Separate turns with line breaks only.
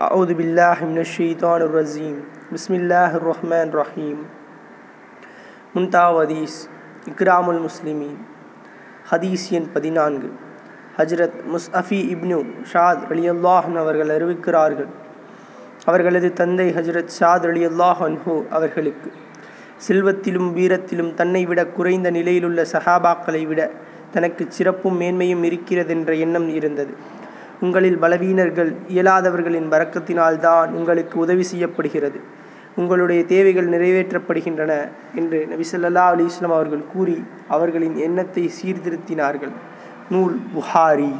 أعوذ بالله من الشيطان الرجيم بسم الله الرحمن الرحيم முன்தாவ் ஹதீஸ் இக்ராமுல் முஸ்லிமீன் ஹதீஸ் எண் பதினான்கு ஹஜ்ரத் முஸ்அஃபி இப்னு ஷாத் அலி அல்லாஹன் அவர்கள் அறிவிக்கிறார்கள் அவர்களது தந்தை ஹஜ்ரத் ஷாத் அலி அல்லாஹ் அன்ஹு அவர்களுக்கு செல்வத்திலும் வீரத்திலும் தன்னை விட குறைந்த நிலையிலுள்ள சஹாபாக்களை விட தனக்கு சிறப்பும் மேன்மையும் இருக்கிறதென்ற எண்ணம் இருந்தது உங்களில் பலவீனர்கள் இயலாதவர்களின் வரக்கத்தினால் தான் உங்களுக்கு உதவி செய்யப்படுகிறது. உங்களுடைய தேவைகள் நிறைவேற்றப்படுகின்றன என்று நபி ஸல்லல்லாஹு அலைஹி அவர்கள் கூறி அவர்களின் எண்ணத்தை சீர்திருத்தினார்கள். நூல் புகாரி.